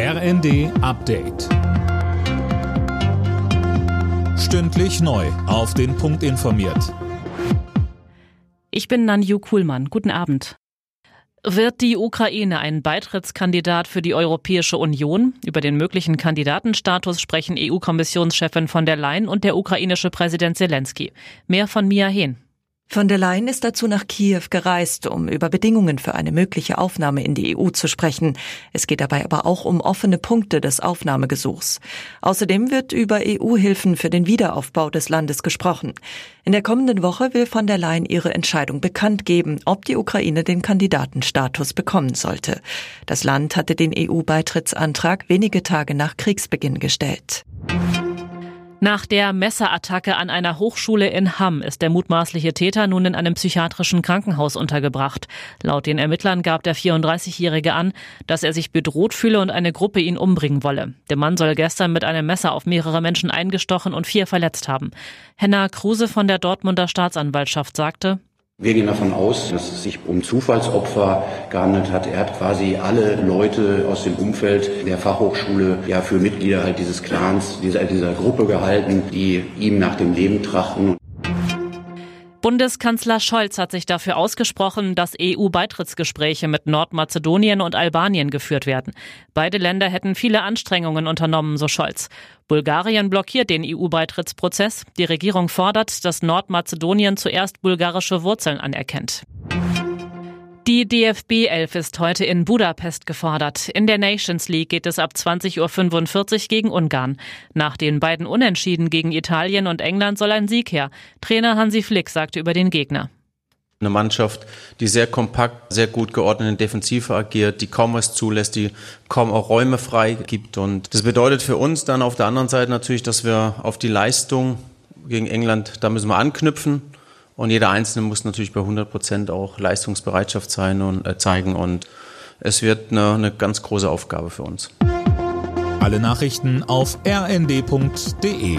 RND Update. Stündlich neu. Auf den Punkt informiert. Ich bin Nanju Kuhlmann. Guten Abend. Wird die Ukraine ein Beitrittskandidat für die Europäische Union? Über den möglichen Kandidatenstatus sprechen EU-Kommissionschefin von der Leyen und der ukrainische Präsident Zelensky. Mehr von Mia Hehn. Von der Leyen ist dazu nach Kiew gereist, um über Bedingungen für eine mögliche Aufnahme in die EU zu sprechen. Es geht dabei aber auch um offene Punkte des Aufnahmegesuchs. Außerdem wird über EU-Hilfen für den Wiederaufbau des Landes gesprochen. In der kommenden Woche will von der Leyen ihre Entscheidung bekannt geben, ob die Ukraine den Kandidatenstatus bekommen sollte. Das Land hatte den EU-Beitrittsantrag wenige Tage nach Kriegsbeginn gestellt. Nach der Messerattacke an einer Hochschule in Hamm ist der mutmaßliche Täter nun in einem psychiatrischen Krankenhaus untergebracht. Laut den Ermittlern gab der 34-Jährige an, dass er sich bedroht fühle und eine Gruppe ihn umbringen wolle. Der Mann soll gestern mit einem Messer auf mehrere Menschen eingestochen und vier verletzt haben. Henna Kruse von der Dortmunder Staatsanwaltschaft sagte, wir gehen davon aus, dass es sich um Zufallsopfer gehandelt hat. Er hat quasi alle Leute aus dem Umfeld der Fachhochschule ja für Mitglieder halt dieses Clans, dieser, dieser Gruppe gehalten, die ihm nach dem Leben trachten. Bundeskanzler Scholz hat sich dafür ausgesprochen, dass EU-Beitrittsgespräche mit Nordmazedonien und Albanien geführt werden. Beide Länder hätten viele Anstrengungen unternommen, so Scholz. Bulgarien blockiert den EU-Beitrittsprozess. Die Regierung fordert, dass Nordmazedonien zuerst bulgarische Wurzeln anerkennt. Die DFB 11 ist heute in Budapest gefordert. In der Nations League geht es ab 20.45 Uhr gegen Ungarn. Nach den beiden Unentschieden gegen Italien und England soll ein Sieg her. Trainer Hansi Flick sagte über den Gegner. Eine Mannschaft, die sehr kompakt, sehr gut geordnet in Defensive agiert, die kaum was zulässt, die kaum auch Räume frei gibt. Und das bedeutet für uns dann auf der anderen Seite natürlich, dass wir auf die Leistung gegen England, da müssen wir anknüpfen. Und jeder Einzelne muss natürlich bei 100 Prozent auch Leistungsbereitschaft sein und äh, zeigen. Und es wird eine, eine ganz große Aufgabe für uns. Alle Nachrichten auf rnd.de